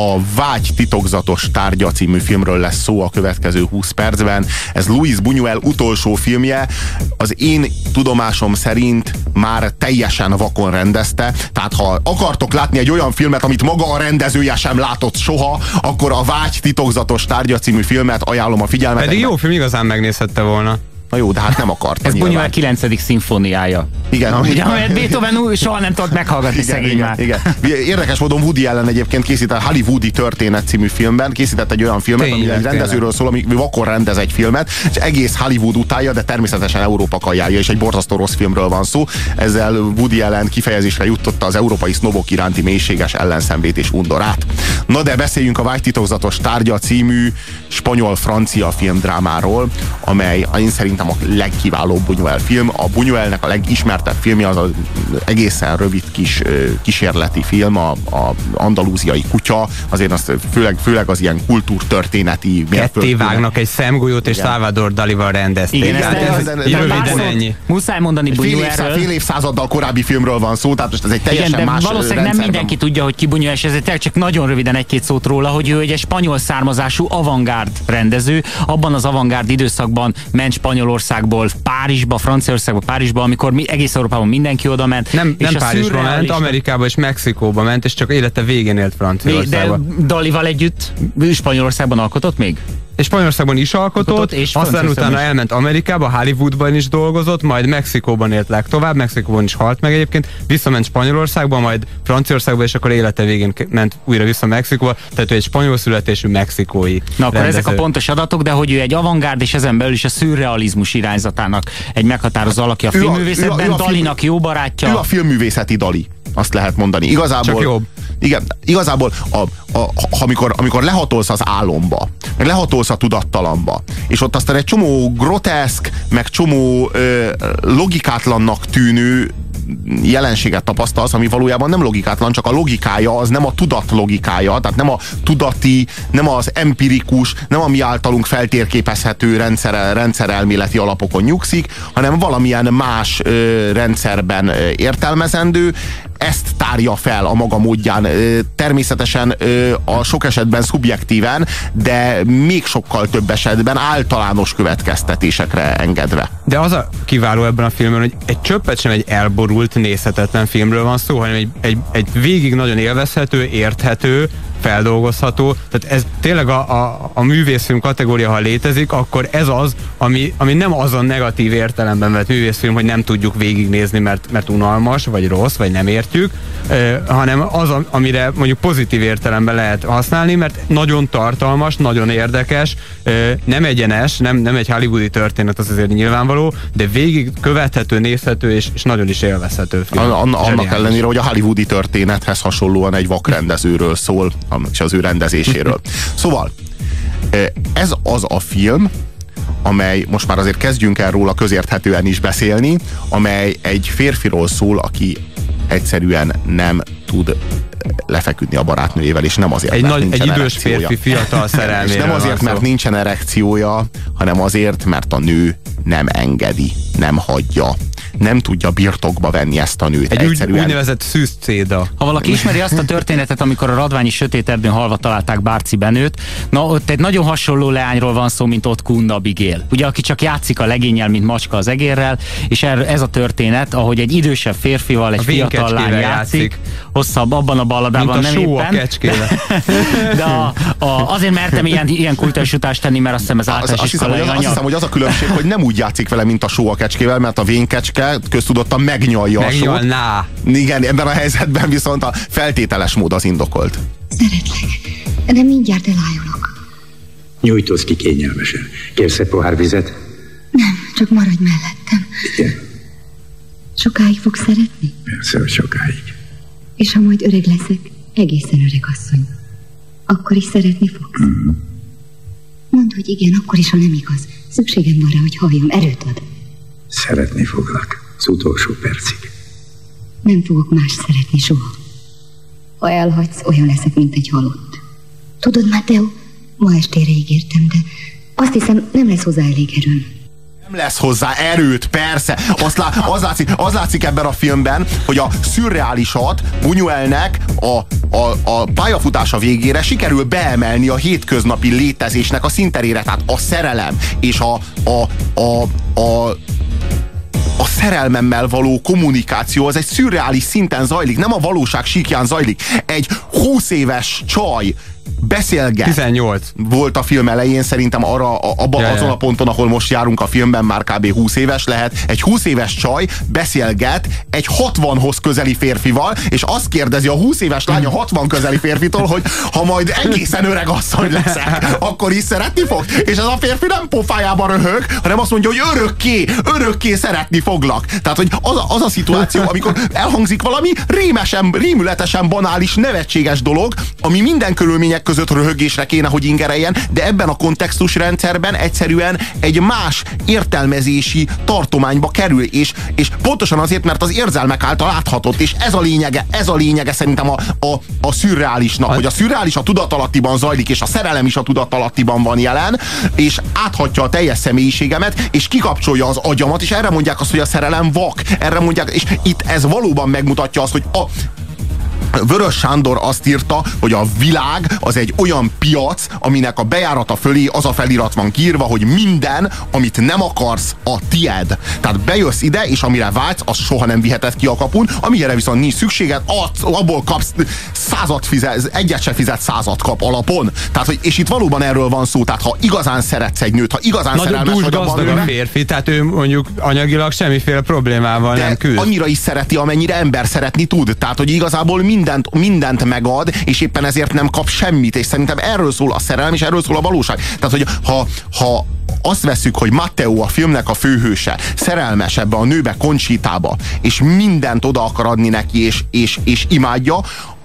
A Vágy titokzatos tárgya című filmről lesz szó a következő 20 percben. Ez Luis Buñuel utolsó filmje. Az én tudomásom szerint már teljesen vakon rendezte. Tehát ha akartok látni egy olyan filmet, amit maga a rendezője sem látott soha, akkor a Vágy titokzatos tárgya című filmet ajánlom a figyelmet. Pedig jó film, igazán megnézhette volna. Na jó, de hát nem akart. Ez Bunyuel 9. szimfóniája. Igen. Ugye, amelyet Beethoven soha nem tudott meghallgatni igen, szegény igen, már. igen. Érdekes módon Woody ellen egyébként készített Hollywoodi történet című filmben, készített egy olyan filmet, ami egy rendezőről szól, ami vakon rendez egy filmet, és egész Hollywood utálja, de természetesen Európa kajálja, és egy borzasztó rossz filmről van szó. Ezzel Woody ellen kifejezésre jutotta az európai sznobok iránti mélységes ellenszenvét és undorát. Na de beszéljünk a Vágytitokzatos tárgya című spanyol-francia filmdrámáról, amely én szerintem a legkiválóbb Buñuel film. A Buñuelnek a legismertebb filmje az az egészen rövid kis kísérleti film, a, a andalúziai kutya, azért azt főleg, főleg az ilyen kultúrtörténeti Ketté vágnak egy szemgolyót, és Salvador Dalival rendezték. Igen, ez, ez, ez, ennyi. Muszáj mondani évszá, fél évszázaddal korábbi filmről van szó, tehát most ez egy teljesen Igen, de más valószínűleg nem mindenki tudja, hogy ki Buñuel, és ezért csak nagyon röviden egy-két szót róla, hogy ő egy spanyol származású avantgárd rendező. Abban az avantgárd időszakban ment Spanyolországból Párizsba, Franciaországba, Párizsba, amikor mi, egész Európában mindenki oda ment. Nem, nem Párizsba ment, Amerikába és Mexikóba ment, és csak élete végén élt Franciaországban. De Dalival együtt Spanyolországban alkotott még? És Spanyolországban is alkotott, alkotott és aztán utána is. elment Amerikába, Hollywoodban is dolgozott, majd Mexikóban élt legtovább, Mexikóban is halt meg egyébként, visszament Spanyolországba, majd Franciaországba, és akkor élete végén ment újra vissza Mexikóba, tehát ő egy spanyol születésű mexikói Na akkor rendező. ezek a pontos adatok, de hogy ő egy avantgárd, és ezen belül is a szürrealizmus irányzatának egy meghatározó alakja a filmművészetben, Dalinak jó barátja. Ő a filmművészeti Dali azt lehet mondani. Igazából, Csak jobb. Igen, igazából a, a, a, amikor, amikor lehatolsz az álomba, meg lehatolsz a tudattalamba, és ott aztán egy csomó groteszk, meg csomó ö, logikátlannak tűnő jelenséget tapasztalsz, ami valójában nem logikátlan, csak a logikája az nem a tudat logikája, tehát nem a tudati, nem az empirikus, nem a mi általunk feltérképezhető rendszer, rendszerelméleti alapokon nyugszik, hanem valamilyen más ö, rendszerben ö, értelmezendő, ezt tárja fel a maga módján. Természetesen a sok esetben szubjektíven, de még sokkal több esetben általános következtetésekre engedve. De az a kiváló ebben a filmben, hogy egy csöppet sem egy elborult, nézhetetlen filmről van szó, hanem egy, egy, egy végig nagyon élvezhető, érthető, feldolgozható. Tehát ez tényleg a, a, a művészfilm kategória, ha létezik, akkor ez az, ami, ami nem az a negatív értelemben vett művészfilm, hogy nem tudjuk végignézni, mert, mert unalmas, vagy rossz, vagy nem értjük, hanem az, amire mondjuk pozitív értelemben lehet használni, mert nagyon tartalmas, nagyon érdekes, nem egyenes, nem, nem egy hollywoodi történet, az azért nyilvánvaló, de végig követhető, nézhető és, és nagyon is élvezhető film. An, annak ellenére, hogy a hollywoodi történethez hasonlóan egy vakrendezőről szól, és az ő rendezéséről. Szóval, ez az a film, amely most már azért kezdjünk el róla közérthetően is beszélni, amely egy férfiról szól, aki egyszerűen nem tud lefeküdni a barátnőjével, és nem azért, egy mert nagy, nincsen Egy idős erekciója. férfi fiatal szerelmére És nem azért, mert nincsen erekciója, hanem azért, mert a nő nem engedi, nem hagyja nem tudja birtokba venni ezt a nőt. Egy egyszerűen. úgy, úgynevezett szűzcéda. Ha valaki ismeri azt a történetet, amikor a radványi sötét erdőn halva találták Bárci Benőt, na ott egy nagyon hasonló leányról van szó, mint ott Kunda Bigél. Ugye, aki csak játszik a legényel, mint macska az egérrel, és er, ez a történet, ahogy egy idősebb férfival egy fiatal lány játszik, játszik, hosszabb abban a balladában mint a nem éppen. A kecskével. De a, a, azért mertem ilyen, ilyen kultúrsutást tenni, mert azt hiszem ez általános azt, hiszem, hogy az, azt hiszem, hogy az a különbség, hogy nem úgy játszik vele, mint a só a kecskével, mert a vénkecske köztudottan megnyalja Megnyalná. a sót. Igen, ebben a helyzetben viszont a feltételes mód az indokolt. Szeretlek, de mindjárt elájulok. Nyújtózz ki kényelmesen. Kérsz egy pohár vizet? Nem, csak maradj mellettem. Igen. Sokáig fog szeretni? Persze, hogy sokáig. És ha majd öreg leszek, egészen öreg asszony, akkor is szeretni fogsz? Mm-hmm. Mondd, hogy igen, akkor is, ha nem igaz. Szükségem van rá, hogy halljam, erőt ad. Szeretni foglak az utolsó percig. Nem fogok más szeretni soha. Ha elhagysz, olyan leszek, mint egy halott. Tudod, Mateo, ma estére ígértem, de azt hiszem, nem lesz hozzá elég erőm. Nem lesz hozzá erőt, persze. Azt lá, az, látszik, az látszik ebben a filmben, hogy a szürreálisat Buñuelnek a, a, a pályafutása végére sikerül beemelni a hétköznapi létezésnek a szinterére. Tehát a szerelem és a, a, a, a a szerelmemmel való kommunikáció az egy szürreális szinten zajlik, nem a valóság síkján zajlik. Egy 20 éves csaj beszélget. 18. Volt a film elején, szerintem arra, abba, ja, azon a ponton, ahol most járunk a filmben, már kb. 20 éves lehet. Egy 20 éves csaj beszélget egy 60-hoz közeli férfival, és azt kérdezi a 20 éves lány a 60 közeli férfitől, hogy ha majd egészen öreg asszony leszek, akkor is szeretni fog. És ez a férfi nem pofájában röhög, hanem azt mondja, hogy örökké, örökké szeretni foglak. Tehát, hogy az a, az a szituáció, amikor elhangzik valami rémesen, rémületesen banális, nevetséges dolog, ami minden körülmények között röhögésre kéne, hogy ingereljen, de ebben a kontextusrendszerben egyszerűen egy más értelmezési tartományba kerül, és, és pontosan azért, mert az érzelmek által láthatott, és ez a lényege, ez a lényege szerintem a, a, a szürreálisnak, hogy a szürreális a tudatalattiban zajlik, és a szerelem is a tudatalattiban van jelen, és áthatja a teljes személyiségemet, és kikapcsolja az agyamat, és erre mondják azt, hogy a szerelem vak, erre mondják, és itt ez valóban megmutatja azt, hogy a, Vörös Sándor azt írta, hogy a világ az egy olyan piac, aminek a bejárata fölé az a felirat van kiírva, hogy minden, amit nem akarsz, a tied. Tehát bejössz ide, és amire vágysz, az soha nem viheted ki a kapun, amire viszont nincs szükséged, abból kapsz százat fizet, egyet se fizet százat kap alapon. Tehát, hogy, és itt valóban erről van szó, tehát ha igazán szeretsz egy nőt, ha igazán Nagyon szerelmes vagy abban a férfi, tehát ő mondjuk anyagilag semmiféle problémával nem küzd. annyira is szereti, amennyire ember szeretni tud. Tehát, hogy igazából mindent, mindent megad, és éppen ezért nem kap semmit, és szerintem erről szól a szerelem, és erről szól a valóság. Tehát, hogy ha, ha azt veszük, hogy Matteo a filmnek a főhőse szerelmes ebbe a nőbe, Conchitába, és mindent oda akar adni neki, és, és, és imádja,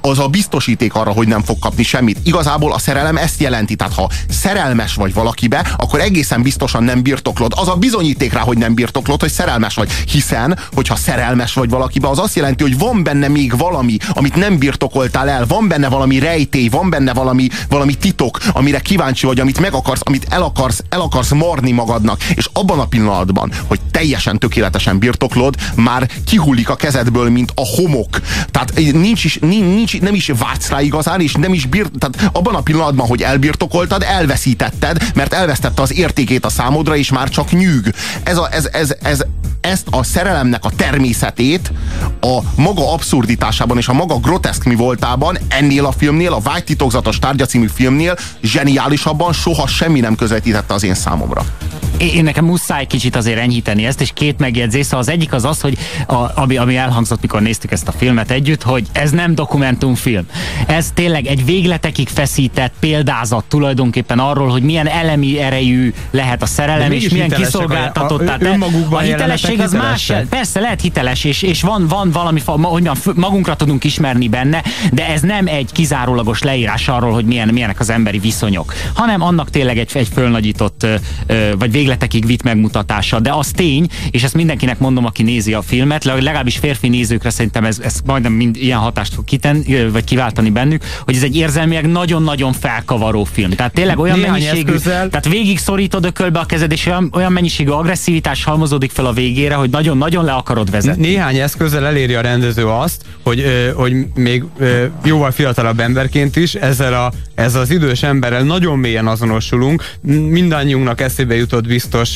az a biztosíték arra, hogy nem fog kapni semmit. Igazából a szerelem ezt jelenti. Tehát ha szerelmes vagy valakibe, akkor egészen biztosan nem birtoklod. Az a bizonyíték rá, hogy nem birtoklod, hogy szerelmes vagy. Hiszen, hogyha szerelmes vagy valakibe, az azt jelenti, hogy van benne még valami, amit nem birtokoltál el, van benne valami rejtély, van benne valami, valami titok, amire kíváncsi vagy, amit meg akarsz, amit el akarsz, el akarsz marni magadnak. És abban a pillanatban, hogy teljesen tökéletesen birtoklod, már kihullik a kezedből, mint a homok. Tehát nincs is, nincs, nem is vágysz rá igazán, és nem is bírt, tehát abban a pillanatban, hogy elbirtokoltad, elveszítetted, mert elvesztette az értékét a számodra, és már csak nyűg. Ez, a, ez, ez, ez, ezt a szerelemnek a természetét a maga abszurditásában és a maga groteszk mi voltában ennél a filmnél, a Vágy titokzatos tárgya című filmnél zseniálisabban soha semmi nem közvetítette az én számomra. Én nekem muszáj kicsit azért enyhíteni ezt, és két megjegyzés. Szóval az egyik az az, hogy a, ami, ami elhangzott, mikor néztük ezt a filmet együtt, hogy ez nem dokumentumfilm. Ez tényleg egy végletekig feszített példázat tulajdonképpen arról, hogy milyen elemi erejű lehet a szerelem, és milyen kiszolgáltatott. A, a, a, hitelesség az más. Persze lehet hiteles, és, és van, van valami, hogy magunkra tudunk ismerni benne, de ez nem egy kizárólagos leírás arról, hogy milyen, milyenek az emberi viszonyok, hanem annak tényleg egy, egy fölnagyított, vagy végletekig vitt megmutatása. De az tény, és ezt mindenkinek mondom, aki nézi a filmet, legalábbis férfi nézőkre szerintem ez, ez majdnem mind ilyen hatást fog kiten, vagy kiváltani bennük, hogy ez egy érzelmileg nagyon-nagyon felkavaró film. Tehát tényleg olyan Néhány mennyiségű, eszközzel... tehát végig szorítod ökölbe a kezed, és olyan, olyan mennyiségű agresszivitás halmozódik fel a végére, hogy nagyon-nagyon le akarod vezetni. Néhány eszközzel eléri a rendező azt, hogy, hogy még jóval fiatalabb emberként is ezzel, a, ezzel az idős emberrel nagyon mélyen azonosulunk. Mindannyiunknak eszébe jutott biztos,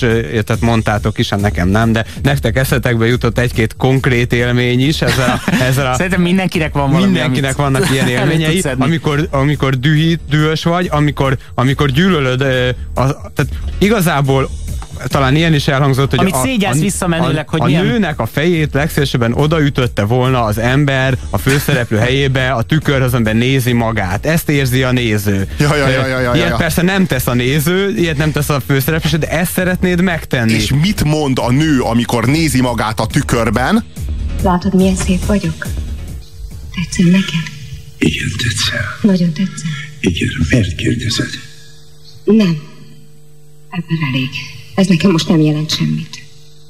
tehát mondtátok is, hát nekem nem, de nektek eszetekbe jutott egy-két konkrét élmény is. Ezzel a, ezzel a, Szerintem mindenkinek van valami, Mindenkinek amit vannak ilyen élményei, amikor, amikor dühít, dühös vagy, amikor, amikor gyűlölöd, a, tehát igazából talán ilyen is elhangzott, hogy Amit a, a, visszamenőleg, a, hogy a milyen... nőnek a fejét legszélesebben odaütötte volna az ember a főszereplő helyébe, a tükörhöz, amiben nézi magát. Ezt érzi a néző. Ja, ja, ja, ja, ja, ilyet ja. persze nem tesz a néző, ilyet nem tesz a főszereplő, de ezt szeretnéd megtenni. És mit mond a nő, amikor nézi magát a tükörben? Látod, milyen szép vagyok? Tetszem neked? Igen, tetszel. Nagyon tetszem. Igen, miért kérdezed? Nem. Ebben elég. Ez nekem most nem jelent semmit.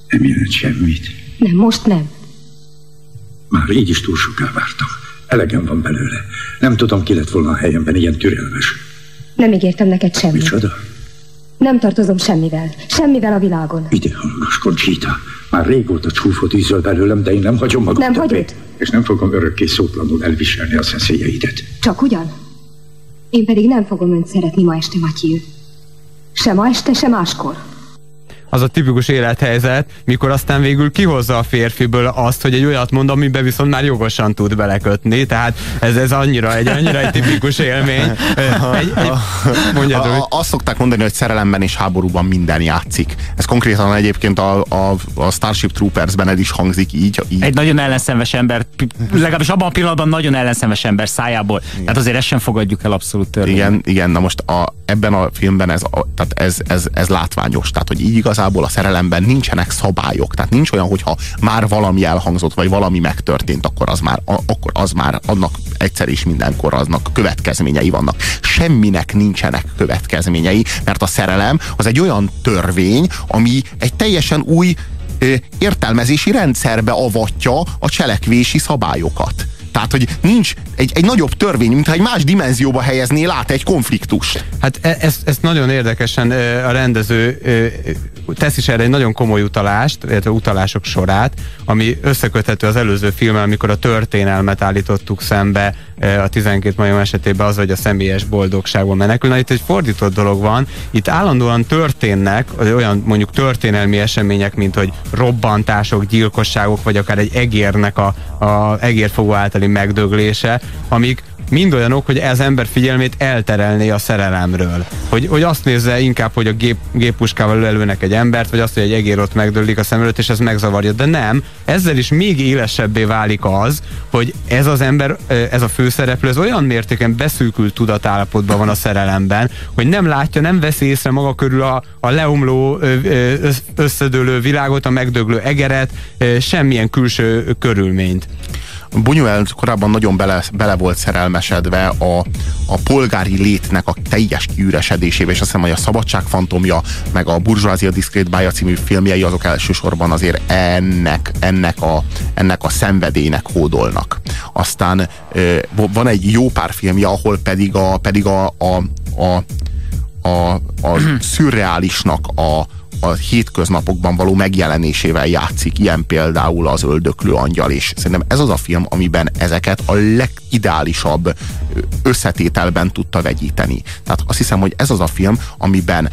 Nem jelent semmit? Nem, most nem. Már így is túl soká vártam. Elegem van belőle. Nem tudom, ki lett volna a helyemben ilyen türelmes. Nem ígértem neked semmit. Micsoda? Nem tartozom semmivel. Semmivel a világon. Ide hallgass, Conchita. Már régóta csúfot ízöl belőlem, de én nem hagyom magam Nem többé. hagyod? És nem fogom örökké szótlanul elviselni a szeszélyeidet. Csak ugyan? Én pedig nem fogom önt szeretni ma este, Matthew. Se ma este, se máskor. Az a tipikus élethelyzet, mikor aztán végül kihozza a férfiből azt, hogy egy olyat mond, amiben viszont már jogosan tud belekötni, tehát ez, ez annyira egy, annyira egy tipikus élmény. Egy, egy, mondjad, A, hogy a, azt szokták mondani, hogy szerelemben és háborúban minden játszik. Ez konkrétan egyébként a, a, a Starship Troopersben el is hangzik így. így. Egy nagyon ellenszenves ember, legalábbis abban a pillanatban nagyon ellenszenves ember szájából. Tehát azért ezt sem fogadjuk el abszolút törvény. Igen, igen, na most a, ebben a filmben ez, a, tehát ez, ez, ez látványos. Tehát, hogy így igazából a szerelemben nincsenek szabályok. Tehát nincs olyan, hogyha már valami elhangzott, vagy valami megtörtént, akkor az már, akkor az már annak egyszer és mindenkor aznak következményei vannak. Semminek nincsenek következményei, mert a szerelem az egy olyan törvény, ami egy teljesen új értelmezési rendszerbe avatja a cselekvési szabályokat. Tehát, hogy nincs egy, egy nagyobb törvény, mintha egy más dimenzióba helyeznél át egy konfliktust. Hát e- ezt, ezt nagyon érdekesen a rendező tesz is erre egy nagyon komoly utalást, illetve utalások sorát, ami összeköthető az előző filmmel, amikor a történelmet állítottuk szembe ö, a 12 majom esetében az, hogy a személyes boldogságból menekül. Na itt egy fordított dolog van, itt állandóan történnek olyan mondjuk történelmi események, mint hogy robbantások, gyilkosságok, vagy akár egy egérnek a, a egérfogó általi megdöglése, amik mind olyanok, hogy ez ember figyelmét elterelné a szerelemről. Hogy, hogy azt nézze inkább, hogy a gép, géppuskával lelőnek egy embert, vagy azt, hogy egy egér ott megdőlik a szem előtt, és ez megzavarja. De nem, ezzel is még élesebbé válik az, hogy ez az ember, ez a főszereplő, ez olyan mértéken beszűkült tudatállapotban van a szerelemben, hogy nem látja, nem veszi észre maga körül a, a leomló, összedőlő világot, a megdöglő egeret, semmilyen külső körülményt. Buñuel korábban nagyon bele, bele volt szerelmesedve a, a polgári létnek a teljes kiüresedésébe, és azt hiszem, hogy a Szabadság fantomja, meg a Burzsóázia diszkrét bája című filmjei azok elsősorban azért ennek, ennek, a, ennek a szenvedélynek hódolnak. Aztán van egy jó pár filmje, ahol pedig a, pedig a, a, a, a, a szürreálisnak a, a hétköznapokban való megjelenésével játszik, ilyen például az Öldöklő Angyal, és szerintem ez az a film, amiben ezeket a legideálisabb összetételben tudta vegyíteni. Tehát azt hiszem, hogy ez az a film, amiben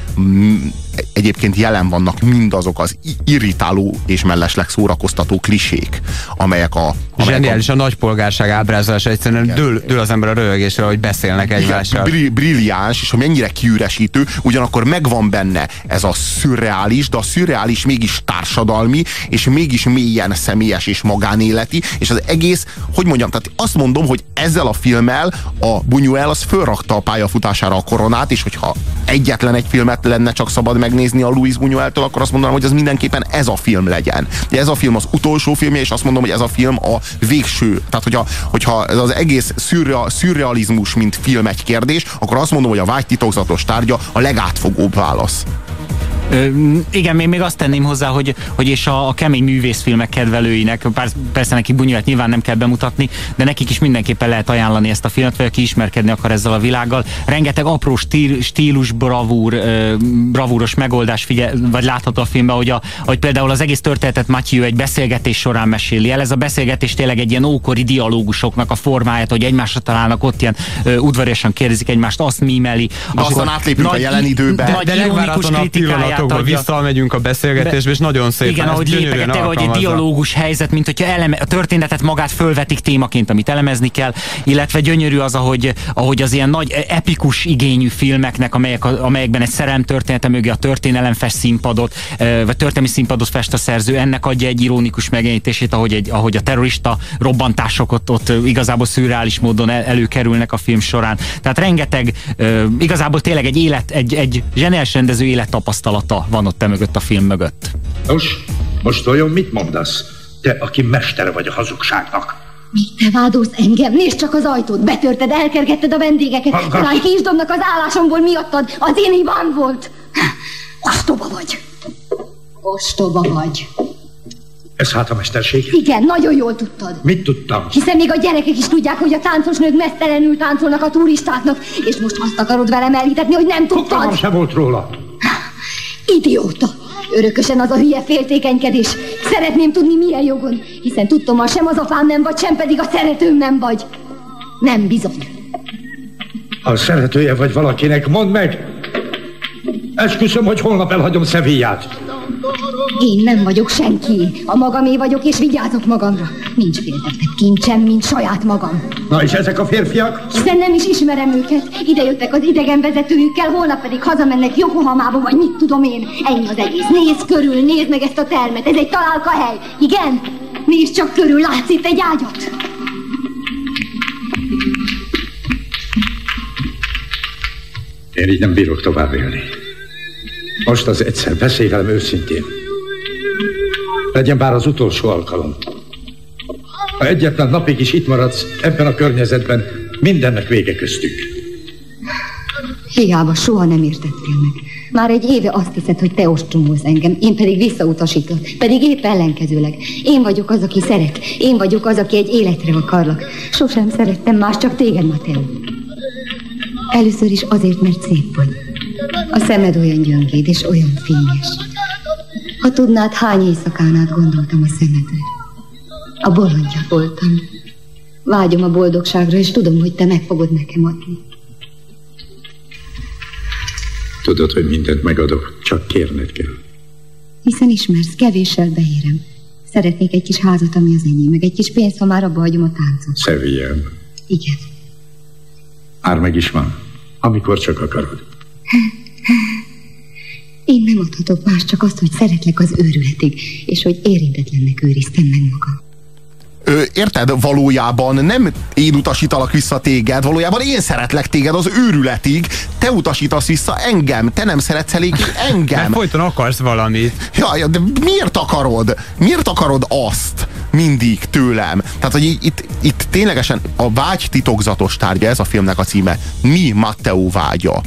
egyébként jelen vannak mindazok az irritáló és mellesleg szórakoztató klisék, amelyek a... amelyek Zseniális a nagypolgárság ábrázolása, egyszerűen dől, dől az ember a röhögésre, hogy beszélnek egymással. bri- brilliáns, és mennyire kiüresítő, ugyanakkor megvan benne ez a szürreális, de a szürreális mégis társadalmi, és mégis mélyen személyes és magánéleti, és az egész, hogy mondjam, tehát azt mondom, hogy ezzel a filmmel a Buñuel az fölrakta a pályafutására a koronát, és hogyha egyetlen egy filmet lenne csak szabad megnézni a Louis Buñueltől, akkor azt mondanám, hogy az mindenképpen ez a film legyen. De ez a film az utolsó filmje, és azt mondom, hogy ez a film a végső. Tehát, hogyha, hogyha ez az egész szürrea, szürrealizmus, mint film egy kérdés, akkor azt mondom, hogy a vágy titokzatos tárgya a legátfogóbb válasz. Ö, igen, még, még azt tenném hozzá, hogy, hogy és a, a kemény művészfilmek kedvelőinek, pár, persze neki Bunyuelt nyilván nem kell bemutatni, de nekik is mindenképpen lehet ajánlani ezt a filmet, vagy aki ismerkedni akar ezzel a világgal. Rengeteg apró stíl, stílus, bravúr, ö, bravúros megoldás figyel, vagy látható a filmben, hogy, a, hogy például az egész történetet Matthew egy beszélgetés során meséli el. Ez a beszélgetés tényleg egy ilyen ókori dialógusoknak a formáját, hogy egymásra találnak, ott ilyen ö, udvariasan kérdezik egymást, azt mímeli. De aztán átlépünk a jelen időbe. De, De, nagy de ironikus kritikáját adja. visszamegyünk a beszélgetésbe, és nagyon szépen Igen, ahogy tényleg, hogy egy dialógus helyzet, mint hogyha eleme, a történetet magát fölvetik témaként, amit elemezni kell, illetve gyönyörű az, ahogy, ahogy az ilyen nagy epikus igényű filmeknek, amelyek, amelyekben egy szerelem története mögé a történelem fest színpadot, vagy történelmi színpadot fest a szerző, ennek adja egy ironikus megjelenítését, ahogy, egy, ahogy a terrorista robbantások ott, ott igazából szürreális módon el, előkerülnek a film során. Tehát rengeteg, igazából tényleg egy élet, egy, egy zseniális rendező élettapasztalata van ott e mögött a film mögött. Nos, most olyan mit mondasz? Te, aki mestere vagy a hazugságnak. Mi, te vádolsz engem? Nézd csak az ajtót! Betörted, elkergetted a vendégeket! Hallgass! Talán ki is dobnak az állásomból miattad! Az én hibám volt! Ostoba vagy! Ostoba vagy! Ez hát a mesterség? Igen, nagyon jól tudtad. Mit tudtam? Hiszen még a gyerekek is tudják, hogy a táncos nők mesztelenül táncolnak a turistáknak, és most azt akarod velem elhitetni, hogy nem Fogalmam tudtad? sem volt róla. Idióta! Örökösen az a hülye féltékenykedés. Szeretném tudni, milyen jogon, hiszen tudtom, sem az apám nem vagy, sem pedig a szeretőm nem vagy. Nem bizony. A szeretője vagy valakinek, mondd meg! Esküszöm, hogy holnap elhagyom Szevillát. Én nem vagyok senki. A magamé vagyok, és vigyázok magamra. Nincs féltetett kincsem, mint saját magam. Na és ezek a férfiak? Hiszen nem is ismerem őket. Ide jöttek az idegen vezetőjükkel, holnap pedig hazamennek Yokohamába, vagy mit tudom én. Ennyi az egész. Nézd körül, nézd meg ezt a termet. Ez egy találka hely. Igen? Nézd csak körül, látsz itt egy ágyat? Én így nem bírok tovább élni. Most az egyszer, beszélj velem őszintén. Legyen bár az utolsó alkalom. Ha egyetlen napig is itt maradsz ebben a környezetben, mindennek vége köztük. Hiába soha nem értettél meg. Már egy éve azt hiszed, hogy te ostromolsz engem, én pedig visszautasítlak, pedig épp ellenkezőleg. Én vagyok az, aki szeret, én vagyok az, aki egy életre akarlak. Sosem szerettem más, csak téged, Mateo. Először is azért, mert szép vagy. A szemed olyan gyöngéd és olyan fényes. Ha tudnád, hány éjszakán át gondoltam a szemedre. A bolondja voltam. Vágyom a boldogságra, és tudom, hogy te meg fogod nekem adni. Tudod, hogy mindent megadok, csak kérned kell. Hiszen ismersz, kevéssel beérem. Szeretnék egy kis házat, ami az enyém, meg egy kis pénzt, ha már abba hagyom a táncot. Szevillában. Igen. Már meg is van, amikor csak akarod. Én nem adhatok más, csak azt, hogy szeretlek az őrületig, és hogy érintetlennek őriztem meg magam. Ö, érted? Valójában nem én utasítalak vissza téged, valójában én szeretlek téged az őrületig, te utasítasz vissza engem, te nem szeretsz elég engem. Mert folyton akarsz valamit. Ja, ja, de miért akarod? Miért akarod azt mindig tőlem? Tehát, hogy itt, itt ténylegesen a vágy titokzatos tárgya, ez a filmnek a címe. Mi Matteo vágya?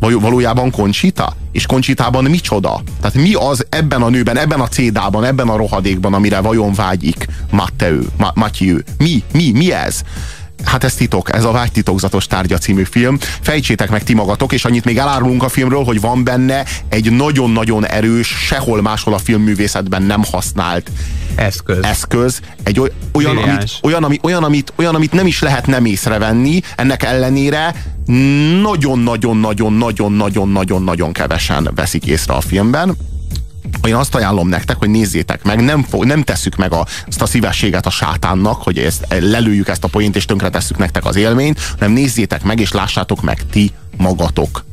Valójában Koncsita? És Koncsitában micsoda? Tehát mi az ebben a nőben, ebben a cédában, ebben a rohadékban, amire vajon vágyik Matteo, Ma- Matthew? Mi? Mi? Mi ez? Hát ez titok, ez a Vágy titokzatos tárgya című film. Fejtsétek meg ti magatok, és annyit még elárulunk a filmről, hogy van benne egy nagyon-nagyon erős, sehol máshol a filmművészetben nem használt eszköz. eszköz egy oly, olyan, amit, olyan, ami, olyan, amit, olyan, amit nem is lehet nem észrevenni, ennek ellenére nagyon-nagyon-nagyon-nagyon-nagyon-nagyon-nagyon kevesen veszik észre a filmben. Én azt ajánlom nektek, hogy nézzétek meg, nem, fog, nem tesszük meg a, azt a szívességet a sátánnak, hogy ezt, lelőjük ezt a poént és tönkretesszük nektek az élményt, hanem nézzétek meg és lássátok meg ti magatok